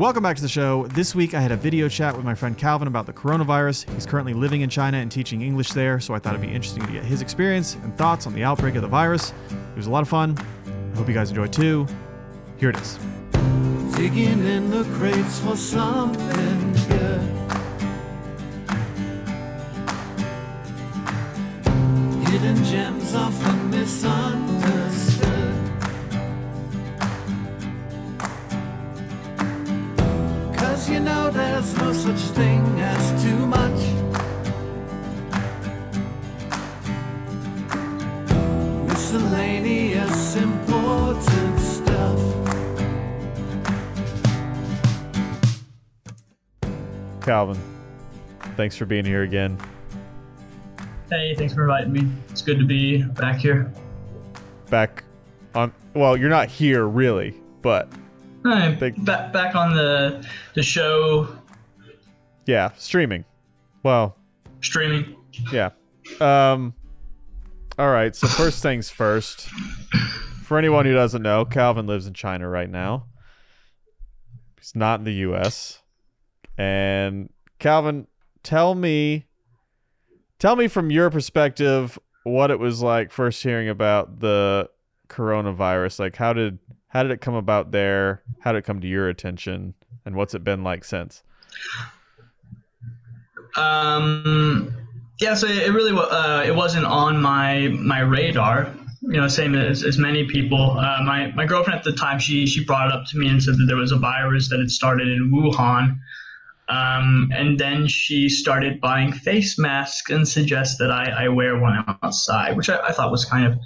Welcome back to the show. This week I had a video chat with my friend Calvin about the coronavirus. He's currently living in China and teaching English there, so I thought it'd be interesting to get his experience and thoughts on the outbreak of the virus. It was a lot of fun. I hope you guys enjoyed too. Here it is. Digging in the crates for something good. Hidden gems often misunderstood. You know there's no such thing as too much. Miscellaneous important stuff. Calvin, thanks for being here again. Hey, thanks for inviting me. It's good to be back here. Back on, well, you're not here really, but Hey, Thank- back back on the the show yeah, streaming. Well, streaming. Yeah. Um all right, so first things first. For anyone who doesn't know, Calvin lives in China right now. He's not in the US. And Calvin, tell me tell me from your perspective what it was like first hearing about the coronavirus. Like how did how did it come about there? How did it come to your attention? And what's it been like since? Um, yeah, so it really uh, it wasn't on my my radar. You know, same as, as many people. Uh, my my girlfriend at the time she she brought it up to me and said that there was a virus that had started in Wuhan. Um, and then she started buying face masks and suggests that I, I wear one outside, which I, I thought was kind of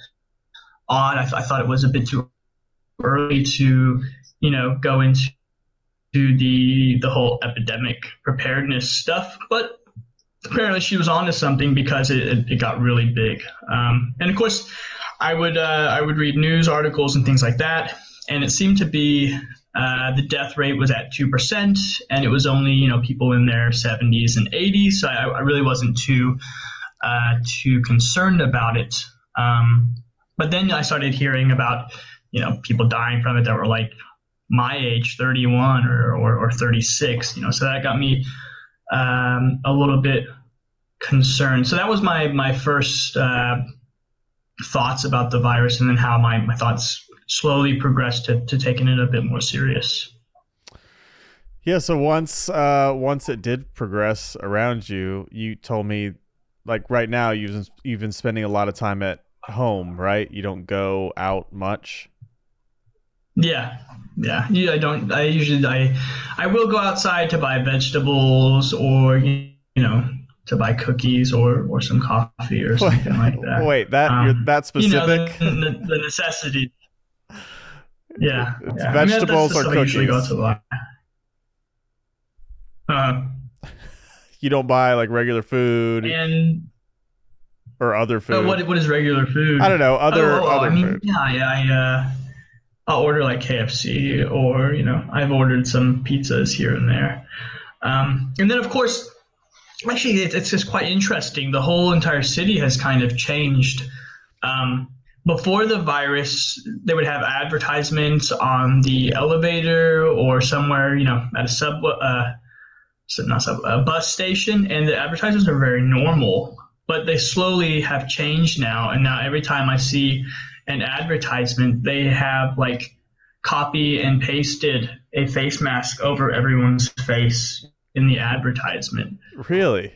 odd. I, th- I thought it was a bit too early to, you know, go into to the the whole epidemic preparedness stuff. But apparently she was onto something because it, it, got really big. Um, and of course, I would uh, I would read news articles and things like that, and it seemed to be uh, the death rate was at two percent, and it was only you know people in their 70s and 80s. So I, I really wasn't too uh, too concerned about it. Um, but then I started hearing about you know people dying from it that were like my age 31 or, or, or 36 you know so that got me um, a little bit concerned so that was my my first uh, thoughts about the virus and then how my, my thoughts slowly progressed to, to taking it a bit more serious Yeah, so once uh once it did progress around you, you told me like right now you've you've been spending a lot of time at home, right? You don't go out much. Yeah yeah yeah i don't i usually i i will go outside to buy vegetables or you know to buy cookies or or some coffee or something like that Wait, that Um, you're that you know, specific? the, the, the necessity. Yeah, It's yeah. I mean, vegetables or I usually go cookies? to buy. Uh, you don't buy like regular food and or other uh, food. what what is regular food? I don't know, other Oh, oh, other I mean, food. Yeah, yeah. I, uh, I'll order like KFC or you know I've ordered some pizzas here and there, um, and then of course, actually it's, it's just quite interesting. The whole entire city has kind of changed. Um, before the virus, they would have advertisements on the elevator or somewhere, you know, at a sub, uh, not sub, a bus station, and the advertisements are very normal. But they slowly have changed now, and now every time I see an advertisement, they have like copy and pasted a face mask over everyone's face in the advertisement. Really?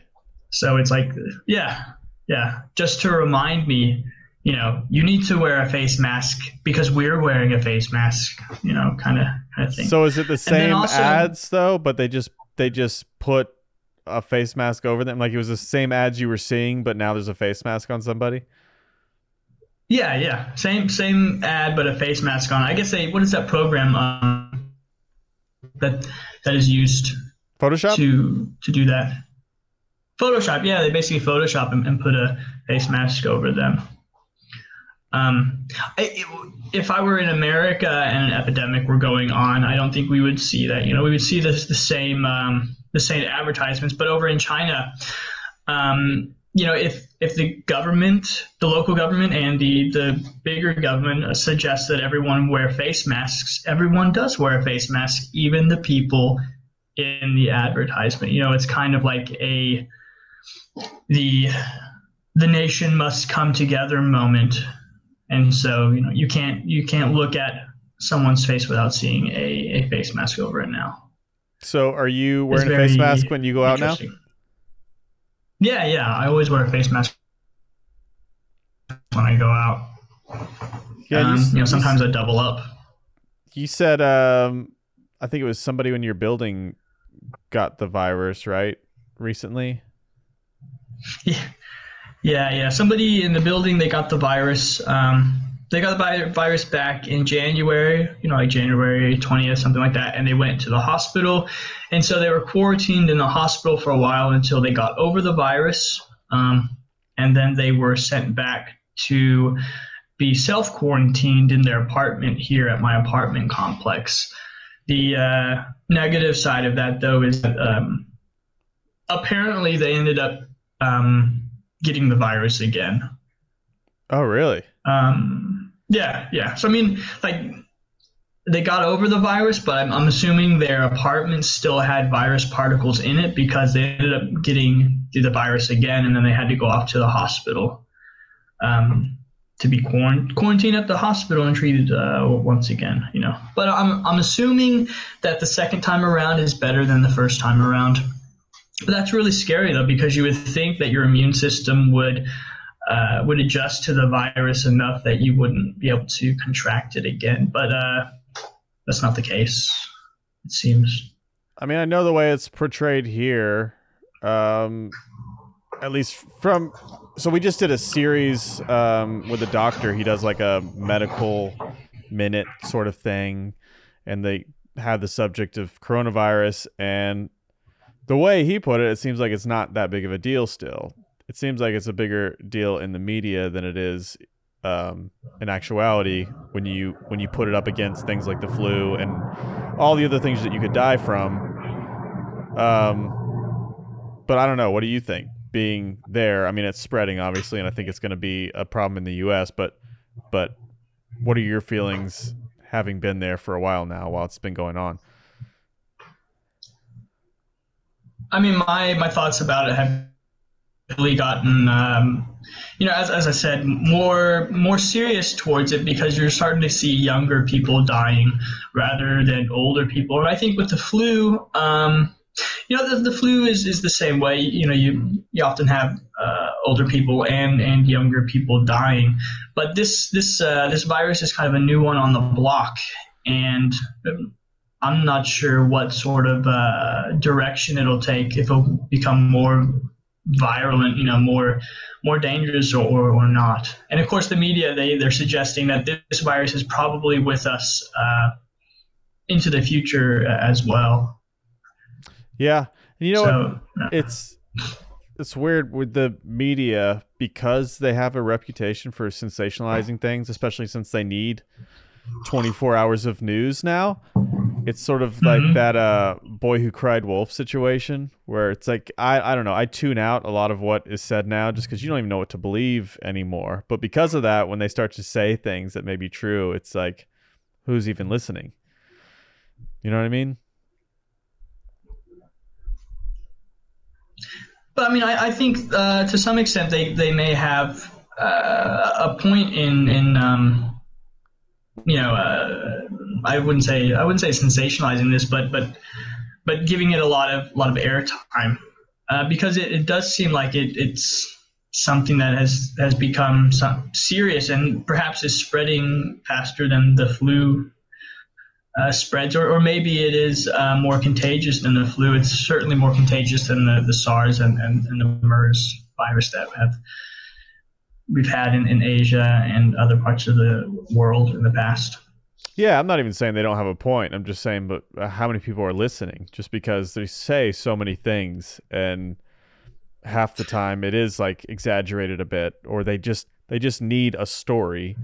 So it's like, yeah, yeah, just to remind me, you know, you need to wear a face mask because we're wearing a face mask, you know, kind of kind of thing. So is it the same also- ads though, but they just they just put a face mask over them? Like it was the same ads you were seeing, but now there's a face mask on somebody? Yeah, yeah, same same ad, but a face mask on. I guess they what is that program um, that that is used Photoshop? to to do that? Photoshop, yeah, they basically Photoshop and, and put a face mask over them. Um, I, if I were in America and an epidemic were going on, I don't think we would see that. You know, we would see this the same um, the same advertisements. But over in China, um, you know, if if the government, the local government, and the the bigger government suggests that everyone wear face masks, everyone does wear a face mask, even the people in the advertisement. You know, it's kind of like a the the nation must come together moment, and so you know you can't you can't look at someone's face without seeing a, a face mask over it now. So, are you wearing a face mask when you go out now? Yeah, yeah. I always wear a face mask when I go out. Yeah, um, you, you know, you sometimes I double up. You said, um, I think it was somebody in your building got the virus, right? Recently. Yeah, yeah, yeah. Somebody in the building they got the virus. Um, they got the virus back in January, you know, like January twentieth, something like that, and they went to the hospital, and so they were quarantined in the hospital for a while until they got over the virus, um, and then they were sent back to be self quarantined in their apartment here at my apartment complex. The uh, negative side of that, though, is that um, apparently they ended up um, getting the virus again. Oh, really? Um, yeah, yeah. So I mean, like they got over the virus, but I'm, I'm assuming their apartment still had virus particles in it because they ended up getting the virus again, and then they had to go off to the hospital um, to be quarant- quarantined at the hospital and treated uh, once again. You know, but I'm I'm assuming that the second time around is better than the first time around. But that's really scary though, because you would think that your immune system would uh, would adjust to the virus enough that you wouldn't be able to contract it again. But uh, that's not the case. It seems. I mean, I know the way it's portrayed here, um, at least from. So we just did a series um, with a doctor. He does like a medical minute sort of thing, and they had the subject of coronavirus. And the way he put it, it seems like it's not that big of a deal still. It seems like it's a bigger deal in the media than it is um, in actuality when you when you put it up against things like the flu and all the other things that you could die from. Um, but I don't know. What do you think? Being there, I mean, it's spreading obviously, and I think it's going to be a problem in the U.S. But, but what are your feelings having been there for a while now, while it's been going on? I mean, my my thoughts about it have really gotten, um, you know, as, as I said, more more serious towards it because you're starting to see younger people dying rather than older people. And I think with the flu, um, you know, the, the flu is, is the same way. You know, you you often have uh, older people and and younger people dying, but this this uh, this virus is kind of a new one on the block, and um, I'm not sure what sort of uh, direction it'll take if it'll become more virulent, you know, more more dangerous or, or, not. And of course, the media they they're suggesting that this virus is probably with us uh, into the future as well. Yeah, and you know what? so uh, it's it's weird with the media because they have a reputation for sensationalizing things, especially since they need 24 hours of news now. It's sort of like Mhm. that uh boy who cried wolf situation where it's like I I don't know, I tune out a lot of what is said now just cuz you don't even know what to believe anymore. But because of that when they start to say things that may be true, it's like who's even listening? You know what I mean? But I mean, I, I think uh, to some extent they, they may have uh, a point in in um, you know uh, I wouldn't say I wouldn't say sensationalizing this, but but but giving it a lot of lot of airtime uh, because it, it does seem like it, it's something that has has become serious and perhaps is spreading faster than the flu uh, spreads, or, or maybe it is uh, more contagious than the flu. It's certainly more contagious than the, the SARS and, and, and the MERS virus that have we've had in, in Asia and other parts of the world in the past. Yeah, I'm not even saying they don't have a point. I'm just saying, but uh, how many people are listening? Just because they say so many things, and half the time it is like exaggerated a bit, or they just they just need a story.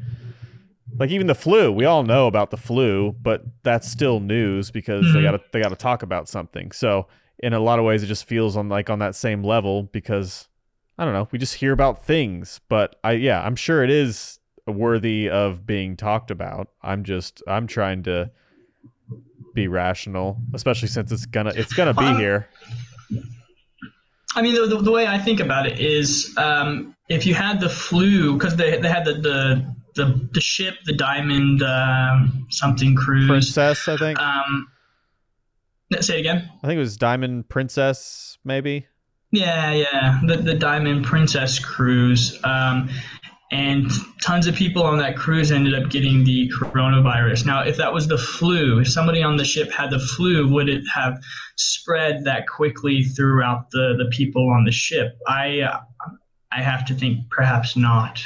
Like even the flu, we all know about the flu, but that's still news because they Mhm. got to they got to talk about something. So in a lot of ways, it just feels on like on that same level because I don't know. We just hear about things, but I yeah, I'm sure it is worthy of being talked about. I'm just I'm trying to be rational, especially since it's gonna it's gonna be Um, here. I mean, the, the, the way I think about it is, um, if you had the flu, because they, they had the, the the the ship, the Diamond um, something cruise. Princess, I think. Um, say it again. I think it was Diamond Princess, maybe. Yeah, yeah, the the Diamond Princess cruise, um, and tons of people on that cruise ended up getting the coronavirus. Now, if that was the flu, if somebody on the ship had the flu, would it have spread that quickly throughout the the people on the ship? I uh, I have to think perhaps not.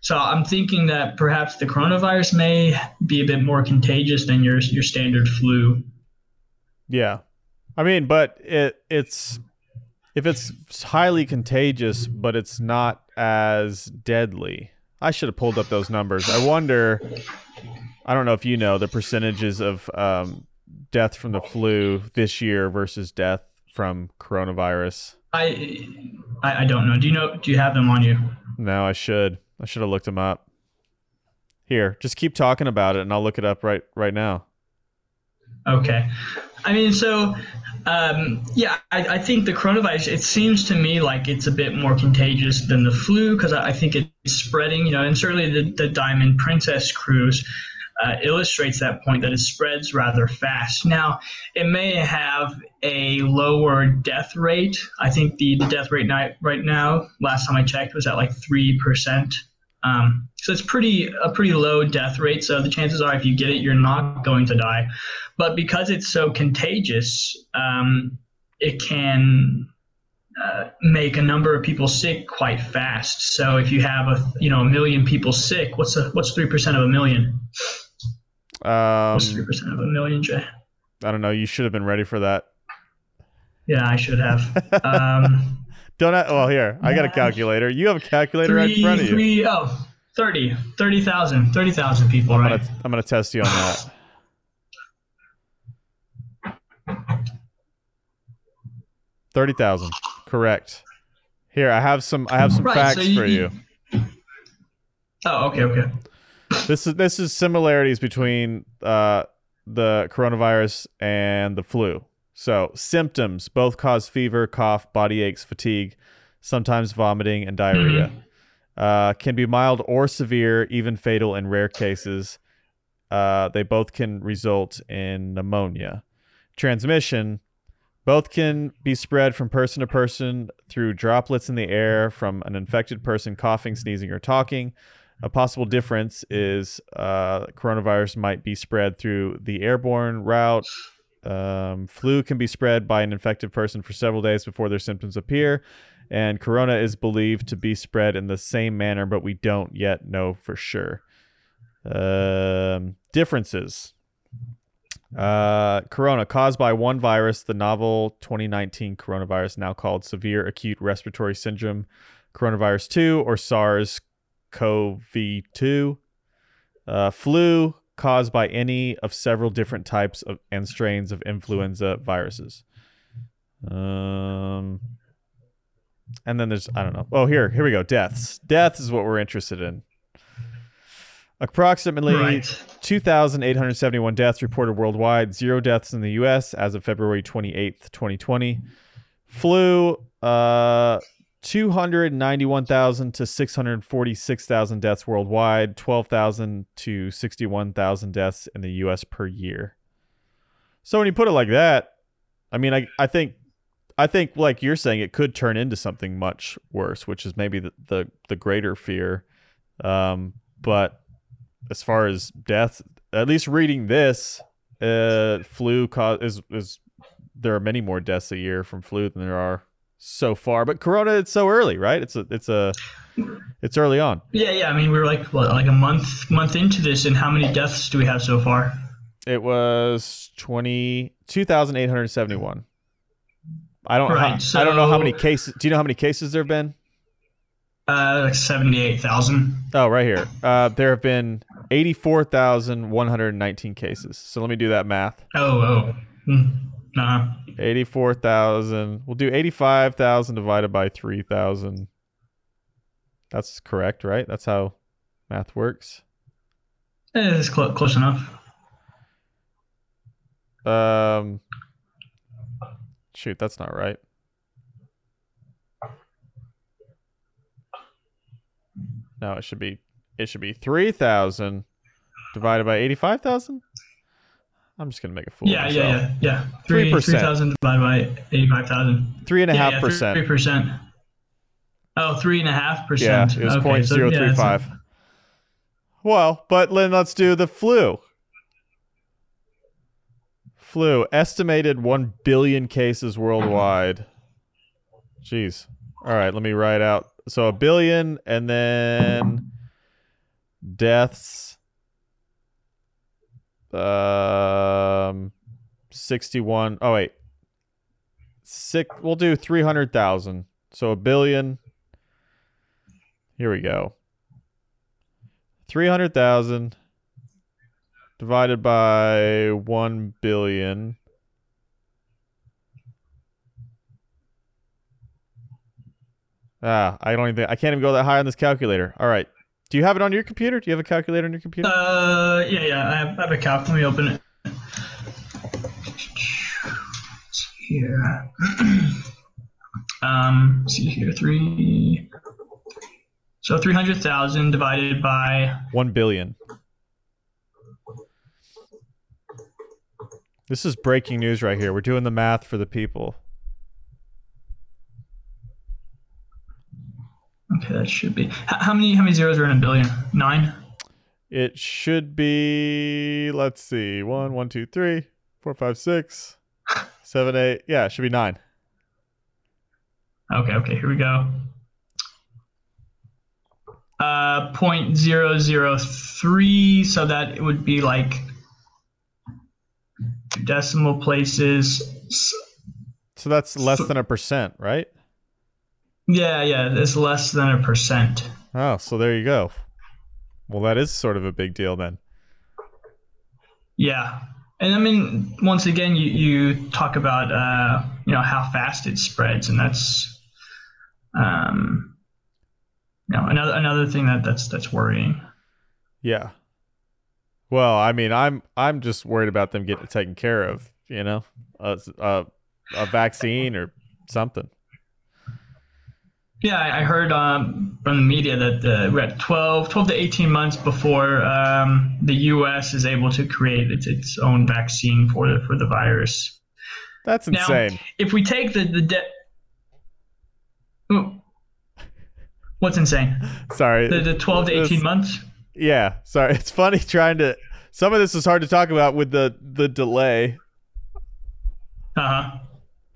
So I'm thinking that perhaps the coronavirus may be a bit more contagious than your your standard flu. Yeah. I mean, but it it's if it's highly contagious, but it's not as deadly. I should have pulled up those numbers. I wonder. I don't know if you know the percentages of um, death from the flu this year versus death from coronavirus. I, I I don't know. Do you know? Do you have them on you? No, I should. I should have looked them up. Here, just keep talking about it, and I'll look it up right right now. Okay. I mean, so, um, yeah, I, I think the coronavirus, it seems to me like it's a bit more contagious than the flu because I, I think it's spreading, you know, and certainly the, the Diamond Princess cruise uh, illustrates that point that it spreads rather fast. Now, it may have a lower death rate. I think the, the death rate ni- right now, last time I checked, was at like 3%. Um, so it's pretty a pretty low death rate. So the chances are, if you get it, you're not going to die. But because it's so contagious, um, it can uh, make a number of people sick quite fast. So if you have a you know a million people sick, what's a what's three percent of a million? Um, What's three percent of a million, Jay? I don't know. You should have been ready for that. Yeah, I should have. Don't I? Well, here I got a calculator. You have a calculator right in front of you. three, oh, 30, 30,000, 30,000 people, I'm right? gonna I'm gonna test you on that. Thirty thousand, correct. Here, I have some. I have some Right, facts so you- for you. Oh, okay, okay. This is this is similarities between uh, the coronavirus and the flu. So symptoms both cause fever, cough, body aches, fatigue, sometimes vomiting and diarrhea. Uh, can be mild or severe, even fatal in rare cases. Uh, they both can result in pneumonia. Transmission both can be spread from person to person through droplets in the air from an infected person coughing, sneezing, or talking. A possible difference is uh, coronavirus might be spread through the airborne route. Um, flu can be spread by an infected person for several days before their symptoms appear. And corona is believed to be spread in the same manner, but we don't yet know for sure. Um, differences. Uh, corona caused by one virus, the novel 2019 coronavirus, now called severe acute respiratory syndrome coronavirus 2 or SARS CoV 2. Uh, flu caused by any of several different types of and strains of influenza viruses. Um, and then there's I don't know. Oh, here here we go. Deaths. Deaths is what we're interested in. Approximately Right. 2,871 deaths reported worldwide, zero deaths in the U.S. as of February 28th, 2020. Flu, uh, 291,000 to 646,000 deaths worldwide, 12,000 to 61,000 deaths in the U.S. per year. So when you put it like that, I mean, I, I think, I think like you're saying, it could turn into something much worse, which is maybe the the, the greater fear. Um, but as far as death, at least reading this, uh, flu cause is is there are many more deaths a year from flu than there are so far. But corona, it's so early, right? It's a it's a it's early on. Yeah, yeah. I mean, we're like what, like a month month into this, and how many deaths do we have so far? It was 20, 2,871. I don't Right, I don't know how many cases. Do you know how many cases there have been? Uh, like seventy-eight thousand. Oh, right here. Uh, there have been 84,119 cases. So let me do that math. Oh, oh. Hmm. Nah. 84,000. We'll do 85,000 divided by 3,000. That's correct, right? That's how math works. Eh, It's clo- close enough. Um, shoot, that's not right. No, it should be it should be three thousand divided by eighty five thousand. I'm just gonna make a fool. Yeah, of yeah, myself. yeah, yeah. Three 3%. three thousand divided by eighty-five thousand. Three and a half percent. Yeah, three percent. Oh, three and a half Yeah, percent. it was Okay, point so, zero yeah, three it's a- Well, but then let's do the flu. Flu estimated one billion cases worldwide. Jeez. All right, let me write out. So a billion, and then deaths. Um, sixty-one. Oh wait, six. We'll do three hundred thousand. So a billion. Here we go. 300,000 divided by 1 billion. Ah, I don't even I can't even go that high on this calculator. All right. Do you have it on your computer? Do you have a calculator on your computer? Uh, yeah, yeah. I have, I have a calc. Let me open it. Here. um, let's see here. Three. So three hundred thousand divided by 1 billion. This is breaking news right here. We're doing the math for the people. Okay, that should be. How many how many zeros are in a billion? Nine. It should be, let's see, one, one, two, three, four, five, six, seven, eight. Yeah, it should be nine. Okay, okay. Here we go. Uh, point zero zero three. So that it would be like decimal places. So that's less than a percent, right? Yeah, yeah. It's less than a percent. Oh, so there you go. Well, that is sort of a big deal then. Yeah. And I mean, once again, you, you talk about uh, you know how fast it spreads, and that's um, you know another another thing that that's that's worrying. Yeah. Well, I mean, I'm I'm just worried about them getting taken care of. You know, a a, a vaccine or something. Yeah, I heard um, from the media that uh, we're at 12, 12 to 18 months before um, the U.S. is able to create its, its own vaccine for the, for the virus. That's Now, insane. if we take the the de- what's insane? Sorry. The, the 12 to 18 This- months? Yeah. Sorry. It's funny trying to. Some of this is hard to talk about with the the delay. Uh huh.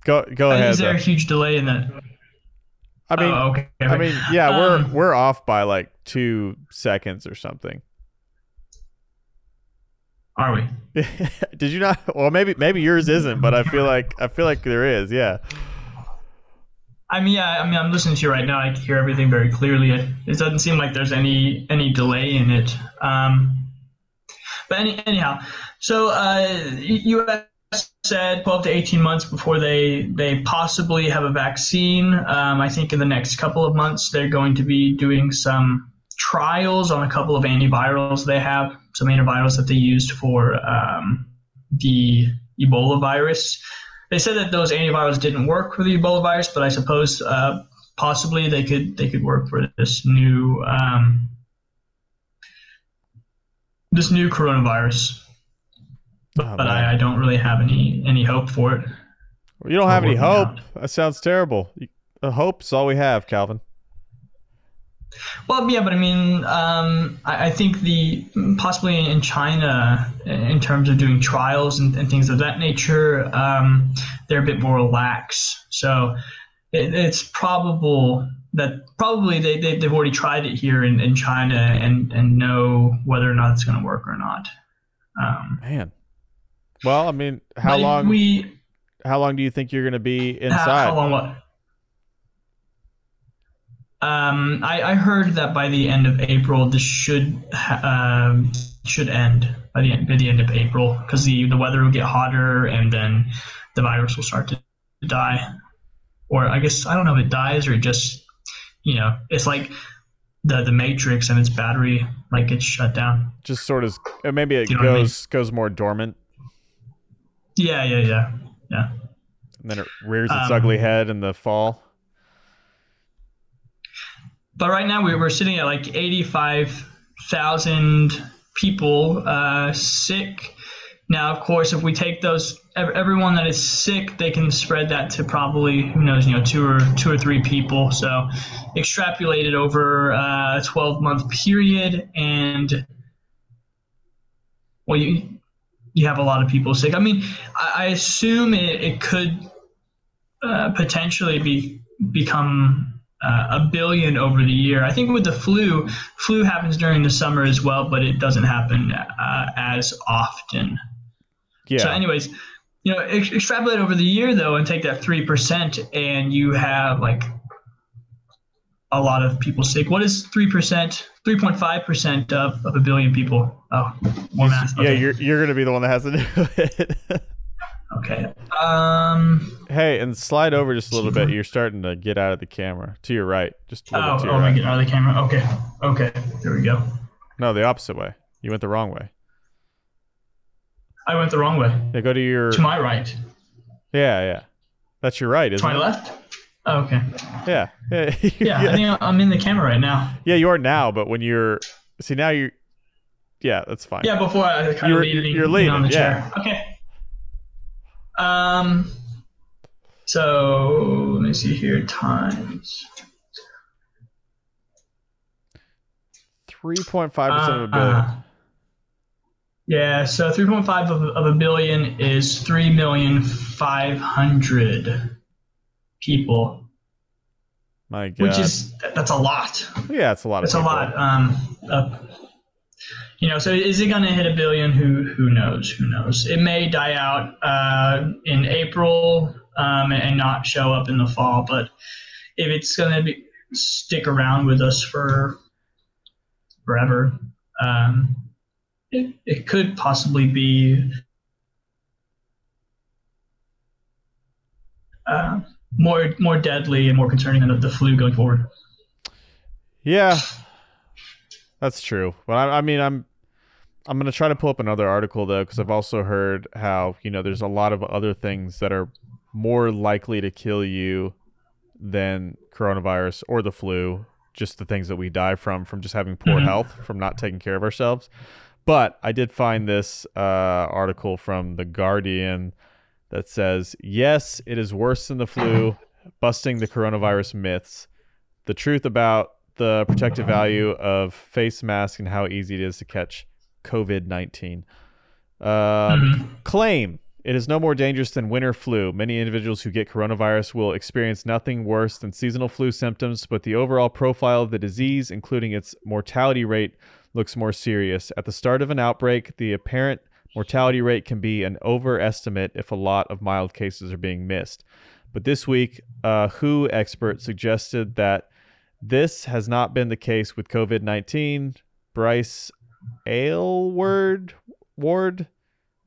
Go go ahead. Is there a huge delay in that? I mean, oh, okay. I mean, yeah, we're Um, we're off by like two seconds or something. Are we? Did you not? Well, maybe maybe yours isn't, but I feel like I feel like there is. Yeah. I mean, yeah. I mean, I'm listening to you right now. I can hear everything very clearly. It, it doesn't seem like there's any any delay in it. Um, but any, anyhow, so uh, U.S. said 12 to 18 months before they they possibly have a vaccine. Um, I think in the next couple of months they're going to be doing some trials on a couple of antivirals they have, some antivirals that they used for um, the Ebola virus. They said that those antivirals didn't work for the Ebola virus, but I suppose uh, possibly they could they could work for this new um, this new coronavirus. Oh, but man. I, I don't really have any any hope for it. You don't have any hope. out. That sounds terrible. Hope's all we have, Calvin. Well, yeah, but I mean, um, I, I think the possibly in China, in terms of doing trials and, and things of that nature, um, they're a bit more lax. So it, it's probable that probably they, they they've already tried it here in, in China and and know whether or not it's going to work or not. Um, Man. Well, I mean, how long? We how long do you think you're going to be inside? how long what? Um, I, I heard that by the end of April, this should um, should end by the end, by the end of April because the, the weather will get hotter and then the virus will start to die. Or I guess I don't know if it dies or it just you know it's like the the matrix and its battery like gets shut down. Just sort of, maybe it you know what I mean? goes goes more dormant, Yeah, yeah, yeah, yeah. and then it rears its Um, ugly head in the fall. But right now we- we're sitting at like eighty-five thousand people uh, sick. Now, of course, if we take those everyone that is sick, they can spread that to probably who knows, you know, two or two or three people. So, extrapolated over uh, a twelve-month period, and well, you you have a lot of people sick. I mean, I, I assume it, it could uh, potentially be become uh, a billion over the year. I think with the flu, flu happens during the summer as well, but it doesn't happen uh, as often. Yeah, So, anyways, you know, ex- extrapolate over the year though, and take that three percent, and you have like a lot of people sick. What is three percent? Three point five percent of of a billion people. Oh, more math. yeah. You're you're gonna be the one that has to do it. okay. Um. hey, and slide over just a little bit. You're starting to get out of the camera to your right, just a little Oh, bit to your oh right. god! Oh, the camera. Okay. Okay. There we go. No, the opposite way. You went the wrong way. I went the wrong way. Yeah, go to your. To my right. Yeah, yeah. That's your right, isn't my it? left. Oh, okay. Yeah, yeah, Yeah, I think I'm in the camera right now. Yeah, you are now, but when you're see now you're yeah, that's fine. Yeah, before I kind You're- of leaning, you're leaning on the yeah. chair. Okay. Um. So let me see here. Times. Three point five percent of a billion. Uh, yeah, so 3.5 of, of a billion is 3,500 people, My God. which is that's a lot. yeah, it's a lot It's a lot. Um, uh, you know, so is it going to hit a billion? Who who knows? Who knows? It may die out uh, in April um, and not show up in the fall. But if it's going to be stick around with us for forever, um, it it could possibly be. Uh, more more deadly and more concerning than the, the flu going forward. Yeah, that's true. But I, I mean, I'm I'm gonna try to pull up another article though, because I've also heard how you know there's a lot of other things that are more likely to kill you than coronavirus or the flu. Just the things that we die from from just having poor Mhm. health from not taking care of ourselves. But I did find this uh, article from the Guardian that says, yes, it is worse than the flu, busting the coronavirus myths. The truth about the protective value of face masks and how easy it is to catch COVID 19. Um, Mhm. Claim it is no more dangerous than winter flu. Many individuals who get coronavirus will experience nothing worse than seasonal flu symptoms, but the overall profile of the disease, including its mortality rate, looks more serious. At the start of an outbreak, the apparent mortality rate can be an overestimate if a lot of mild cases are being missed. But this week, a WHO expert suggested that this has not been the case with COVID 19. Bryce Aylward Ward,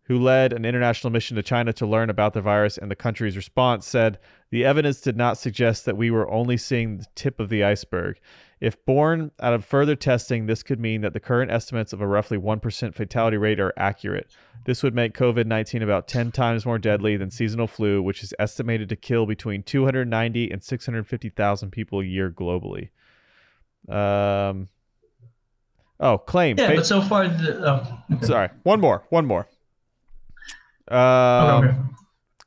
who led an international mission to China to learn about the virus and the country's response, said the evidence did not suggest that we were only seeing the tip of the iceberg. If borne out of further testing, this could mean that the current estimates of a roughly 1% fatality rate are accurate. This would make COVID 19 about 10 times more deadly than seasonal flu, which is estimated to kill between 290 and 650,000 people a year globally. Um, oh, claim. Yeah, fa- but so far, the, oh, okay. Sorry. One more. One more. Um, Okay, okay.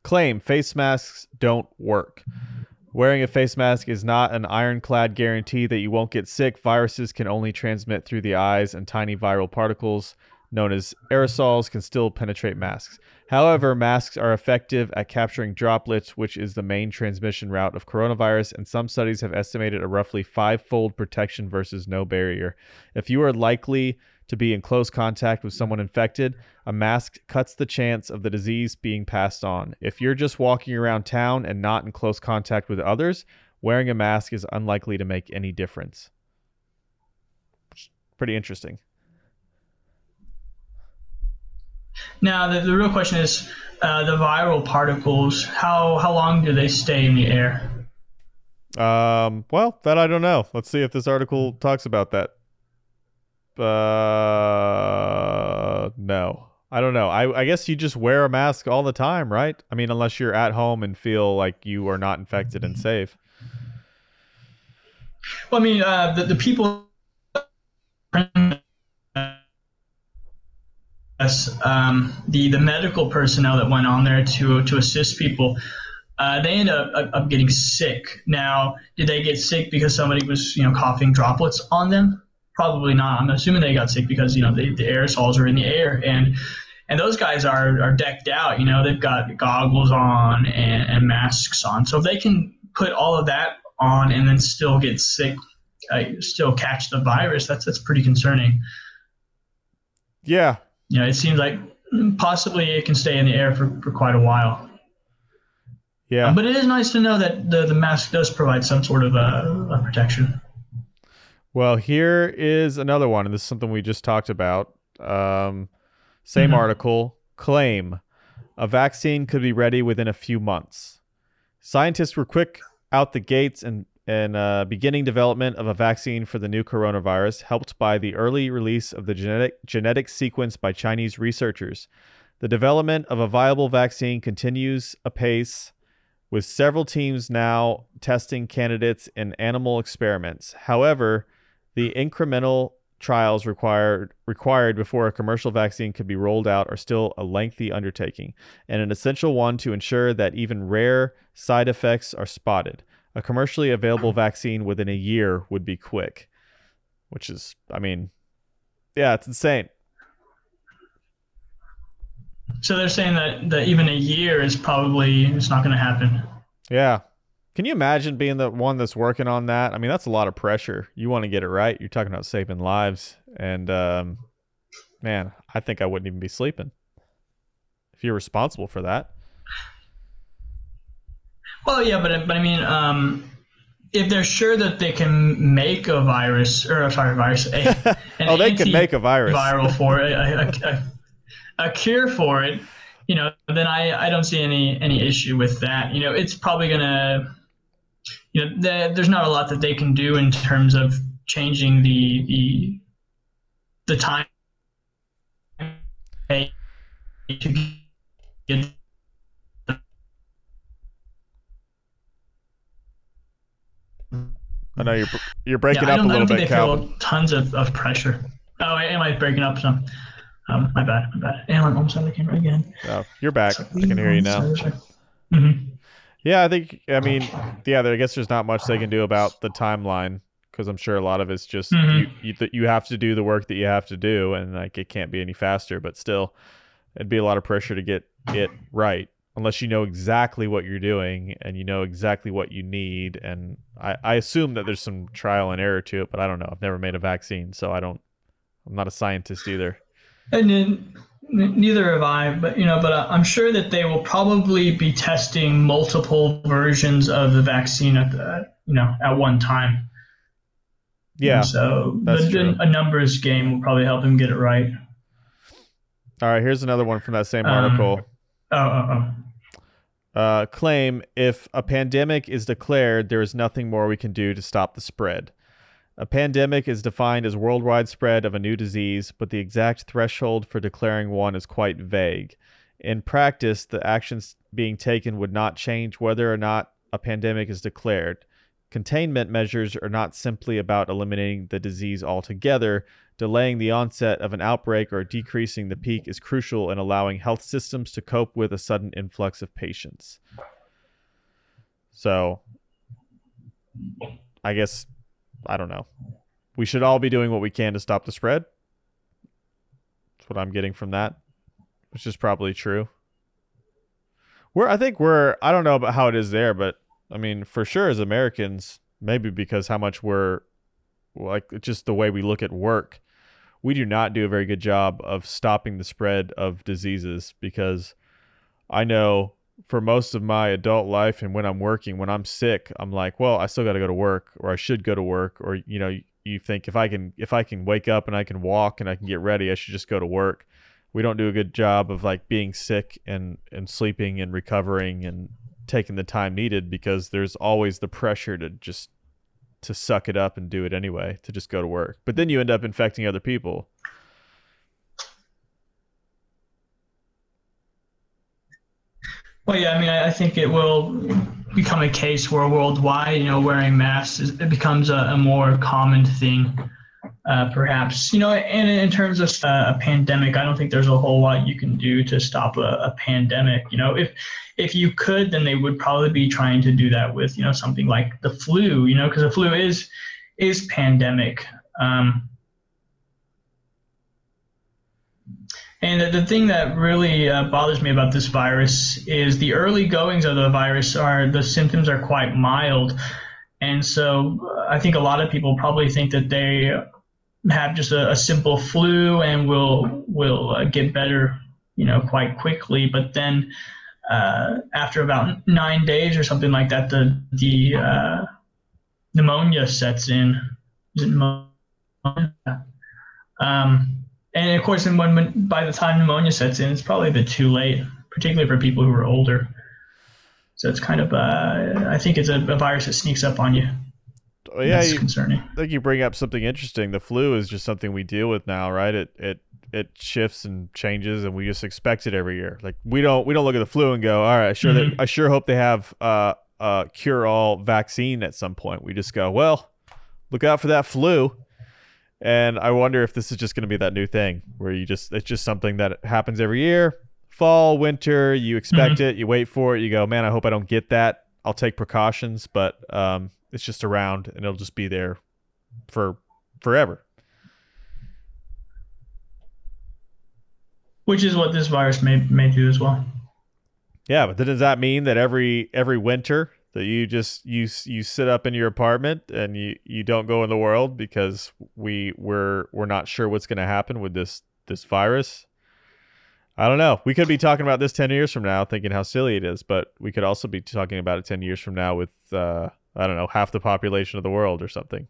Claim face masks don't work. Wearing a face mask is not an ironclad guarantee that you won't get sick. Viruses can only transmit through the eyes, and tiny viral particles, known as aerosols, can still penetrate masks. However, masks are effective at capturing droplets, which is the main transmission route of coronavirus, and some studies have estimated a roughly five fold protection versus no barrier. If you are likely to be in close contact with someone infected, a mask cuts the chance of the disease being passed on. If you're just walking around town and not in close contact with others, wearing a mask is unlikely to make any difference. Pretty interesting. Now, the, the real question is uh, the viral particles. How how long do they stay in the air? Um, well, that I don't know. Let's see if this article talks about that. Uh, no. I don't know. I, I guess you just wear a mask all the time, right? I mean, unless you're at home and feel like you are not infected and safe. Well, I mean, uh, the, the people. Um, the the medical personnel that went on there to to assist people, uh, they end up, up, up getting sick. Now, did they get sick because somebody was you know coughing droplets on them? Probably not. I'm assuming they got sick because you know the, the aerosols are in the air and and those guys are, are decked out. You know, they've got goggles on and, and masks on. So if they can put all of that on and then still get sick, uh, still catch the virus, that's that's pretty concerning. Yeah. You know, it seems like possibly it can stay in the air for, for quite a while. Yeah. Um, but it is nice to know that the, the mask does provide some sort of uh, protection. Well, here is another one, and this is something we just talked about. Um, same Mhm. article. Claim a vaccine could be ready within a few months. Scientists were quick out the gates and and uh, beginning development of a vaccine for the new coronavirus, helped by the early release of the genetic genetic sequence by Chinese researchers. The development of a viable vaccine continues apace, with several teams now testing candidates in animal experiments. However, the incremental trials required required before a commercial vaccine could be rolled out are still a lengthy undertaking and an essential one to ensure that even rare side effects are spotted. A commercially available vaccine within a year would be quick, which is I mean, yeah, it's insane. So they're saying that, that even a year is probably it's not going to happen. Yeah. Can you imagine being the one that's working on that? I mean, that's a lot of pressure. You want to get it right. You're talking about saving lives. And um, man, I think I wouldn't even be sleeping if you're responsible for that. Well, yeah, but but I mean, um, if they're sure that they can make a virus or sorry, virus, a, oh, they can make a virus. viral for it, a, a, a, a cure for it, you know, then I, I don't see any any issue with that. You know, it's probably gonna, you know, the, there's not a lot that they can do in terms of changing the the the time to get I know you're you're breaking yeah, up a little bit, Calvin. feel tons of, of pressure. Oh, am I breaking up some? Um, my bad, my bad. And I'm almost out of the camera again. Oh, you're back. I can hear you now. hmm Yeah, I think. I mean, yeah. There, I guess there's not much they can do about the timeline because I'm sure a lot of it's just Mhm. you. You, you have to do the work that you have to do, and like it can't be any faster. But still, it'd be a lot of pressure to get it right unless you know exactly what you're doing and you know exactly what you need. And I, I assume that there's some trial and error to it, but I don't know. I've never made a vaccine, so I don't. I'm not a scientist either. And then neither have I, but you know, but uh, I'm sure that they will probably be testing multiple versions of the vaccine at the, you know at one time. Yeah. And so that's the, a numbers game will probably help them get it right. All right. Here's another one from that same Um, article. Oh, oh, oh. uh, claim if a pandemic is declared, there is nothing more we can do to stop the spread. A pandemic is defined as worldwide spread of a new disease, but the exact threshold for declaring one is quite vague. In practice, the actions being taken would not change whether or not a pandemic is declared. Containment measures are not simply about eliminating the disease altogether. Delaying the onset of an outbreak or decreasing the peak is crucial in allowing health systems to cope with a sudden influx of patients. So, I guess, I don't know. We should all be doing what we can to stop the spread. That's what I'm getting from that, which is probably true. We're, I think we're, I don't know about how it is there, but I mean, for sure as Americans, maybe because how much we're like just the way we look at work, we do not do a very good job of stopping the spread of diseases because I know for most of my adult life and when I'm working, when I'm sick, I'm like, well, I still got to go to work or I should go to work or you know, you think if I can if I can wake up and I can walk and I can get ready, I should just go to work. We don't do a good job of like being sick and and sleeping and recovering and taking the time needed because there's always the pressure to just to suck it up and do it anyway, to just go to work. But then you end up infecting other people. Well, yeah, I mean, I I think it will become a case where worldwide, you know, wearing masks is, it becomes a, a more common thing, uh, perhaps. You know, and in terms of uh, a pandemic, I don't think there's a whole lot you can do to stop a, a pandemic. You know, if if you could, then they would probably be trying to do that with, you know, something like the flu. You know, because the flu is is pandemic. Um, And the, thing that really uh, bothers me about this virus is the early goings of the virus are the symptoms are quite mild. And so uh, I think a lot of people probably think that they have just a, a simple flu and will will uh, get better, you know, quite quickly. But then uh, after about nine days or something like that, the the uh, pneumonia sets in. Is it pneumonia? Um, and of course, when by the time pneumonia sets in, it's probably a bit too late, particularly for people who are older. So it's kind of, uh, I think it's a, a virus that sneaks up on you. Oh, yeah, you, concerning. I think you bring up something interesting. The flu is just something we deal with now, right? It it it shifts and changes, and we just expect it every year. Like we don't we don't look at the flu and go, all right, I sure, Mhm. that, I sure hope they have uh, a cure all vaccine at some point. We just go, well, look out for that flu. And I wonder if this is just going to be that new thing where you just it's just something that happens every year. Fall, winter, you expect it, you wait for it, you go, man, I hope I don't get that. I'll take precautions, but um, it's just around and it'll just be there for forever. Which is what this virus may, may do as well. Yeah, but then does that mean that every every winter that you just you you sit up in your apartment and you you don't go in the world because we we're we're not sure what's going to happen with this this virus? I don't know. We could be talking about this 10 years from now thinking how silly it is, but we could also be talking about it 10 years from now with uh I don't know, half the population of the world or something.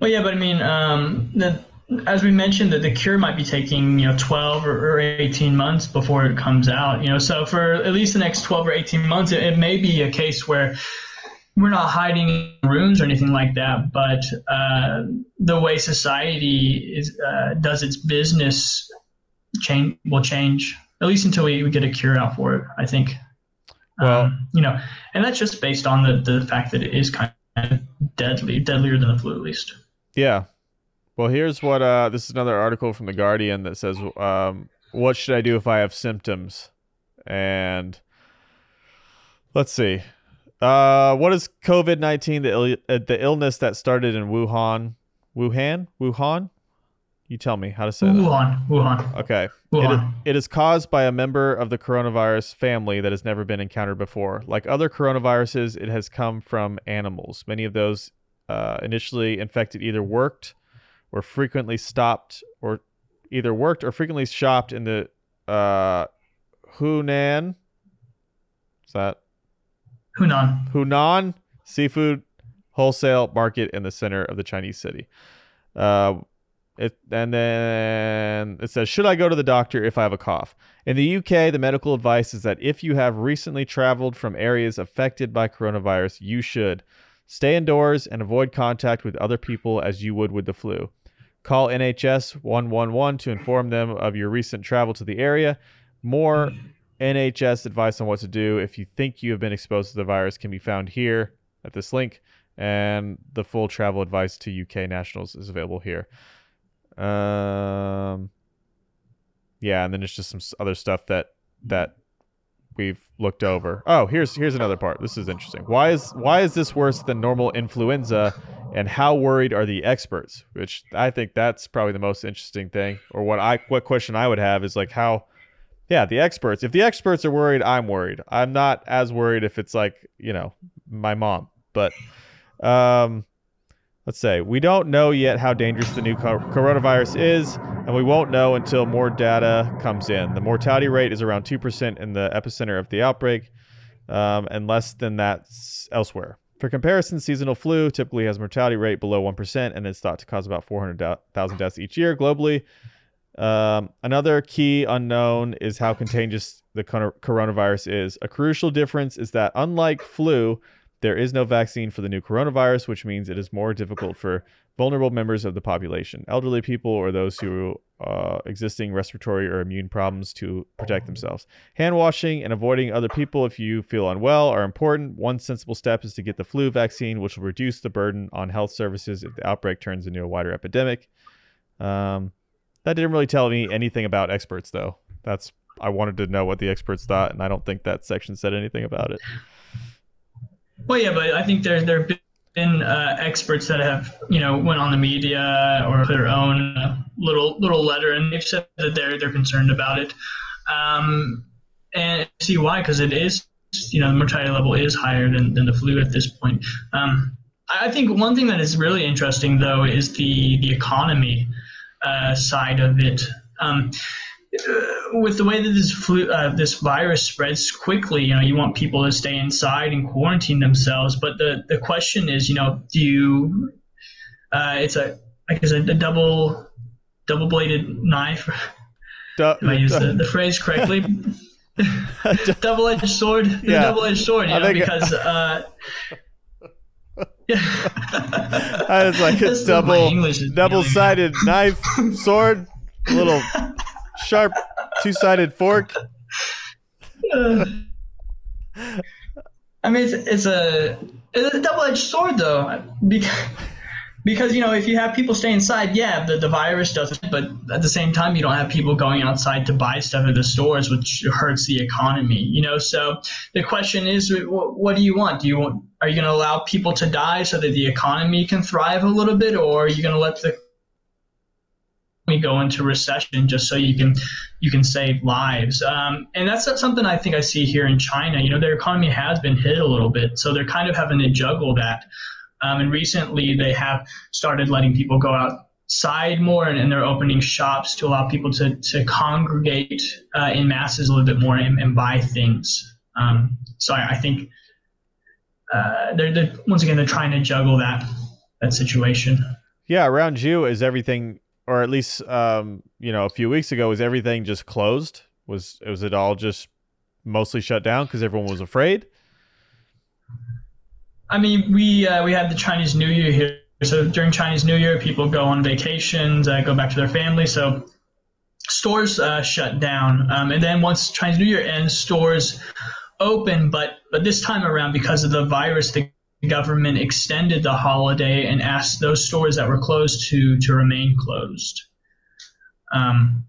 Well, yeah, but I mean, um, the, as we mentioned, that the cure might be taking you know 12 or, or 18 months before it comes out. You know, so for at least the next 12 or 18 months, it, it may be a case where we're not hiding in rooms or anything like that, but uh, the way society is uh, does its business change will change at least until we, we get a cure out for it. I think. Well- um, you know, and that's just based on the the fact that it is kind of deadly, deadlier than the flu, at least. Yeah. Well, here's what uh this is another article from the Guardian that says um what should I do if I have symptoms? And let's see. Uh what is COVID-19 the Ill- uh, the illness that started in Wuhan? Wuhan? Wuhan? You tell me how to say that. Wuhan, Wuhan, Okay. It, Wuhan. it is caused by a member of the coronavirus family that has never been encountered before. Like other coronaviruses, it has come from animals. Many of those uh, initially infected either worked or frequently stopped, or either worked or frequently shopped in the uh, Hunan. Is that Hunan. Hunan seafood wholesale market in the center of the Chinese city. Uh, it, and then it says, Should I go to the doctor if I have a cough? In the UK, the medical advice is that if you have recently traveled from areas affected by coronavirus, you should stay indoors and avoid contact with other people as you would with the flu. Call NHS 111 to inform them of your recent travel to the area. More NHS advice on what to do if you think you have been exposed to the virus can be found here at this link, and the full travel advice to UK nationals is available here. Um, yeah, and then it's just some other stuff that that we've looked over. Oh, here's here's another part. This is interesting. Why is why is this worse than normal influenza? And how worried are the experts? Which I think that's probably the most interesting thing. Or what I what question I would have is like how yeah, the experts. If the experts are worried, I'm worried. I'm not as worried if it's like, you know, my mom. But um let's say we don't know yet how dangerous the new co- coronavirus is, and we won't know until more data comes in. The mortality rate is around 2% in the epicenter of the outbreak, um, and less than that elsewhere. For comparison, seasonal flu typically has a mortality rate below 1% and is thought to cause about 400,000 deaths each year globally. Um, another key unknown is how contagious the coronavirus is. A crucial difference is that, unlike flu, there is no vaccine for the new coronavirus, which means it is more difficult for vulnerable members of the population, elderly people, or those who uh, existing respiratory or immune problems to protect themselves. Hand washing and avoiding other people if you feel unwell are important. One sensible step is to get the flu vaccine, which will reduce the burden on health services if the outbreak turns into a wider epidemic. Um, that didn't really tell me anything about experts, though. That's I wanted to know what the experts thought, and I don't think that section said anything about it. Well, yeah, but I think there there have been uh, experts that have you know went on the media or their own uh, little little letter, and they've said that they're they're concerned about it, um, and see why because it is you know the mortality level is higher than, than the flu at this point. Um, I think one thing that is really interesting though is the the economy uh, side of it. Um, with the way that this flu, uh, this virus spreads quickly, you know, you want people to stay inside and quarantine themselves. But the, the question is, you know, do you? Uh, it's a I guess a, a double double bladed knife. Du- I use the, the phrase correctly? double edged sword. The yeah. double edged sword. You know, because. Uh, yeah. I was like a double double sided knife sword, little sharp two-sided fork. I mean, it's, it's a it's a double-edged sword though, because because you know if you have people stay inside, yeah, the, the virus doesn't. But at the same time, you don't have people going outside to buy stuff at the stores, which hurts the economy. You know, so the question is, what, what do you want? Do you want are you going to allow people to die so that the economy can thrive a little bit, or are you going to let the go into recession just so you can you can save lives. Um, and that's something i think i see here in china. You know their economy has been hit a little bit so they're kind of having to juggle that. Um, and recently they have started letting people go outside more and, and they're opening shops to allow people to, to congregate uh, in masses a little bit more and, and buy things. Um, so I, I think uh, they're, they're once again they're trying to juggle that that situation. Yeah around you is everything or at least um, you know a few weeks ago was everything just closed? Was was it all just mostly shut down because everyone was afraid? I mean we uh, we had the chinese new year here. So during chinese new year people go on vacations uh, go back to their family. So stores uh, shut down. Um, and then once chinese new year ends stores open. But but this time around because of the virus the government extended the holiday and asked those stores that were closed to to remain closed. Um,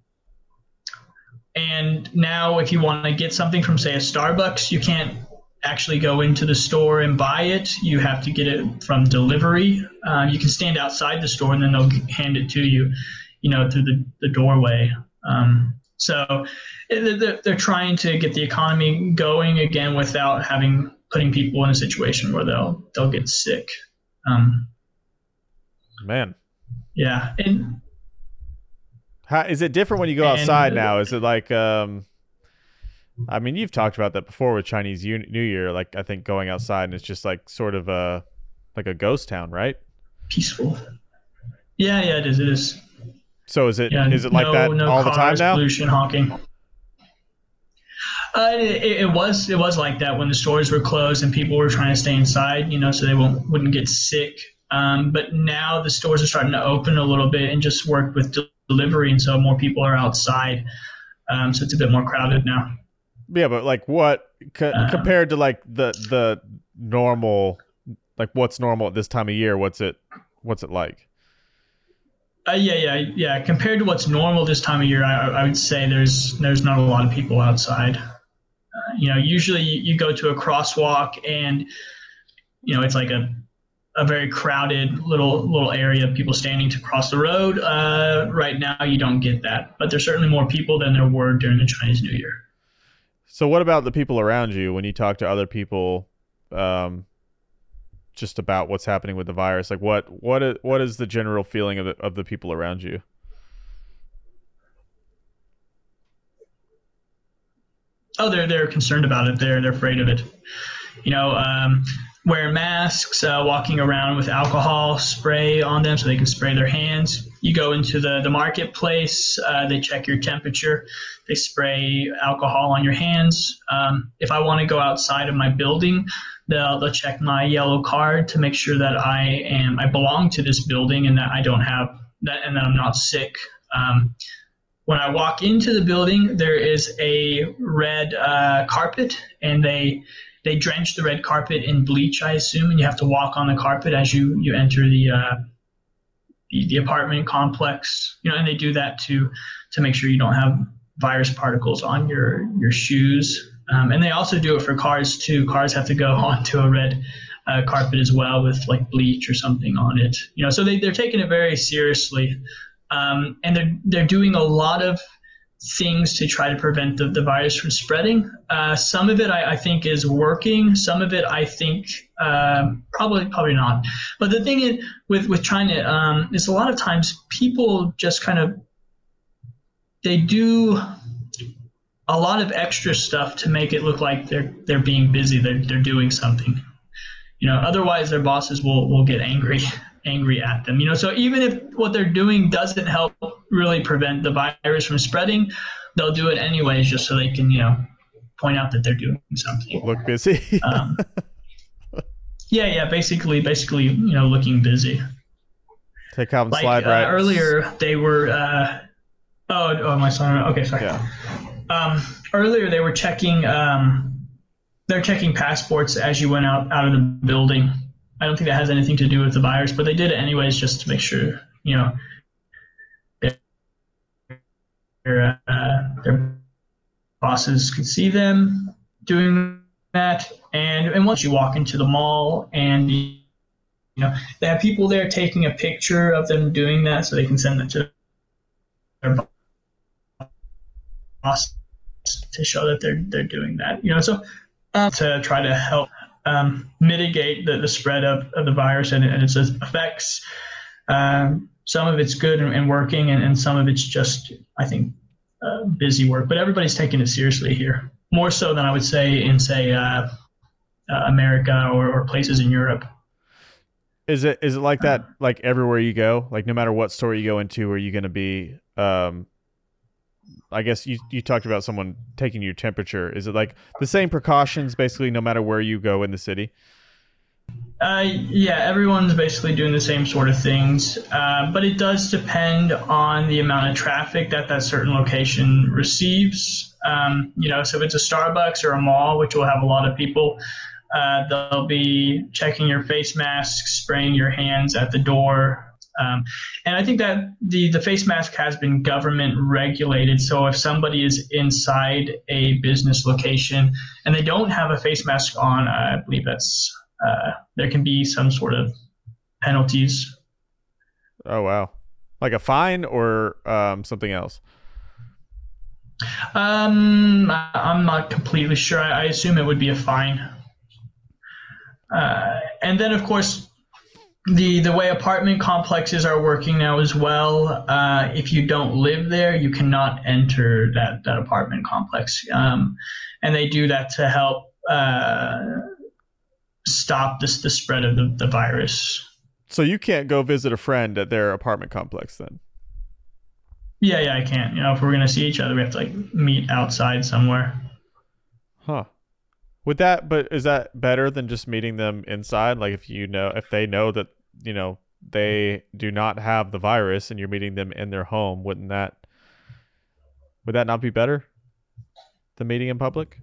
and now, if you want to get something from, say, a Starbucks, you can't actually go into the store and buy it. You have to get it from delivery. Uh, you can stand outside the store and then they'll hand it to you, you know, through the, the doorway. Um, so they're, they're trying to get the economy going again without having putting people in a situation where they'll they'll get sick. Um, Man. Yeah, and how is it different when you go outside now? Is it like um I mean, you've talked about that before with Chinese New Year. Like, I think going outside and it's just like sort of a like a ghost town, right? Peaceful. Yeah, yeah, it is. It is. So is it yeah, is it like no, that no all the time now? Pollution, honking. Uh, it, it, was it was like that when the stores were closed and people were trying to stay inside, you know, so they won't, wouldn't get sick. Um, but now the stores are starting to open a little bit and just work with delivery, and so more people are outside. Um, so it's a bit more crowded now. Yeah, but like what co- um, compared to like the the normal, like what's normal at this time of year? What's it what's it like? Uh, yeah, yeah, yeah. Compared to what's normal this time of year, I, I would say there's there's not a lot of people outside you know, usually you go to a crosswalk and, you know, it's like a, a very crowded little little area of people standing to cross the road. Uh, right now, you don't get that, but there's certainly more people than there were during the Chinese New Year. So, what about the people around you when you talk to other people, um, just about what's happening with the virus? Like, what what is what is the general feeling of the of the people around you? Oh, they're they're concerned about it. They're they're afraid of it. You know, um, wearing masks, uh, walking around with alcohol spray on them so they can spray their hands. you go into the, the marketplace, uh, they check your temperature, they spray alcohol on your hands. Um, if I want to go outside of my building, they'll, they'll check my yellow card to make sure that I am I belong to this building and that I don't have that and that I'm not sick. Um, when I walk into the building, there is a red uh, carpet, and they they drench the red carpet in bleach, I assume, and you have to walk on the carpet as you you enter the uh, the, the apartment complex. You know, and they do that to to make sure you don't have virus particles on your your shoes. Um, and they also do it for cars too. Cars have to go onto a red uh, carpet as well with like bleach or something on it. You know, so they, they're taking it very seriously. Um, and they're, they're doing a lot of things to try to prevent the, the virus from spreading. Uh, some of it I, I, think is working. Some of it I think uh, probably probably not. But the thing is, with with to um, is a lot of times people just kind of they do a lot of extra stuff to make it look like they're they're being busy. They're they're doing something. You know, otherwise their bosses will will get angry angry at them. You know, so even if what they're doing doesn't help really prevent the virus from spreading, they'll do it anyways just so they can, you know, point out that they're doing something. Look busy. um, yeah, yeah, basically, basically, you know, looking busy. Take out like, slide uh, right. Earlier, they were. Uh, oh, oh, my son. Okay, sorry. Yeah. Um, earlier, they were checking. Um, they're checking passports as you went out out of the building. I don't think that has anything to do with the virus, but they did it anyways just to make sure, you know, their, uh, their bosses could see them doing that. And, and once you walk into the mall and, you know, they have people there taking a picture of them doing that so they can send it to their boss to show that they're, they're doing that, you know, so uh, to try to help um, mitigate the, the spread of, of the virus and, and its effects. Um, some of it's good and, and working, and, and, some of it's just, I think, uh, busy work. But everybody's taking it seriously here, more so than I would say in, say, uh, uh, America or, or places in Europe. Is it is it like that? Like everywhere you go, like no matter what store you go into, are you going to be um, I guess you you talked about someone taking your temperature. Is it like the same precautions basically no matter where you go in the city? Uh, yeah, everyone's basically doing the same sort of things, uh, but it does depend on the amount of traffic that that certain location receives. Um, you know, so if it's a Starbucks or a mall, which will have a lot of people, uh, they'll be checking your face masks, spraying your hands at the door, um, and I think that the, the face mask has been government regulated. So if somebody is inside a business location and they don't have a face mask on, I believe that's uh, there can be some sort of penalties. Oh wow, like a fine or um, something else. Um, I'm not completely sure. I, I assume it would be a fine. Uh, and then, of course, the the way apartment complexes are working now as well. Uh, if you don't live there, you cannot enter that that apartment complex, um, and they do that to help uh, stop this the spread of the, the virus. So you can't go visit a friend at their apartment complex then. Yeah, yeah, I can't. You know, if we're gonna see each other, we have to like meet outside somewhere. Huh. Would that, but is that better than just meeting them inside? Like if you know, if they know that you know they do not have the virus and you're meeting them in their home, wouldn't that would that not be better than meeting in public?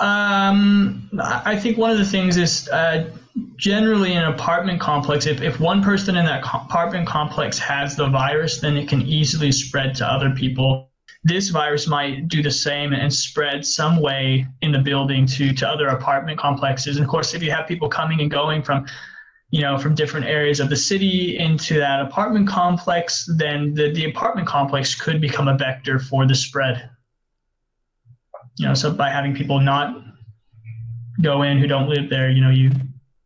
Um, I think one of the things is uh, generally in an apartment complex, if, if one person in that apartment complex has the virus, then it can easily spread to other people this virus might do the same and spread some way in the building to to other apartment complexes. And of course, if you have people coming and going from you know from different areas of the city into that apartment complex, then the, the apartment complex could become a vector for the spread. You know, so by having people not go in who don't live there, you know, you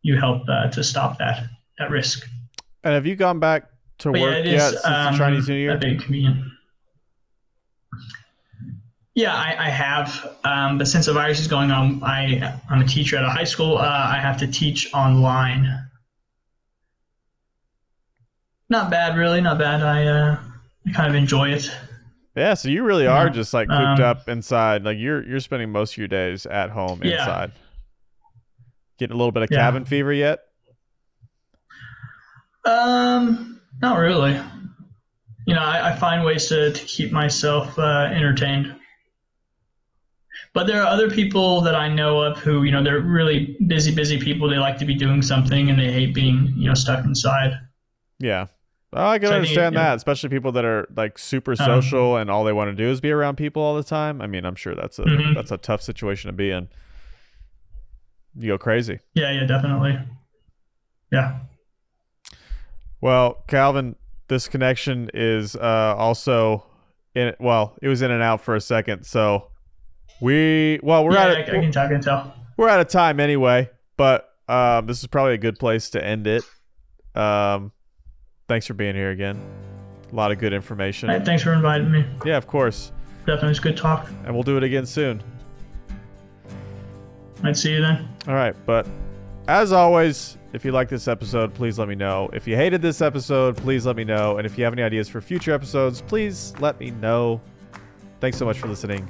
you help uh, to stop that that risk. And have you gone back to but work yeah, yet since um, the Chinese New Year? A big convenient. Yeah, I, I have, um, but since the virus is going on, I I'm a teacher at a high school. Uh, I have to teach online. not bad, really, not bad. I uh, I kind of enjoy it. Yeah, so you really are Yeah. just like cooped Um, up inside. Like you're you're spending most of your days at home Yeah. inside. Getting a little bit of Yeah. cabin fever yet? Um, not really. You know, I, I find ways to, to keep myself uh, entertained. But there are other people that I know of who, you know, they're really busy, busy people. They like to be doing something and they hate being, you know, stuck inside. Yeah. Oh, I can So I understand yeah. that, especially people that are like super Um, social and all they want to do is be around people all the time. I mean, I'm sure that's a Mhm. that's a tough situation to be in. You go crazy. Yeah, yeah, definitely. Yeah. Well, Calvin, this connection is uh, also in. Well, it was in and out for a second, so we. Well, we're yeah, out. I, I Of, can tell, I can tell. we're out of time anyway, but um, this is probably a good place to end it. Um, thanks for being here again. A lot of good information. Right, thanks for inviting me. Yeah, of course, Definitely, it's good talk. and we'll do it again soon. I'd see you then. All right, but as always, if you like this episode, please let me know. If you hated this episode, please let me know. And if you have any ideas for future episodes, please let me know. Thanks so much for listening,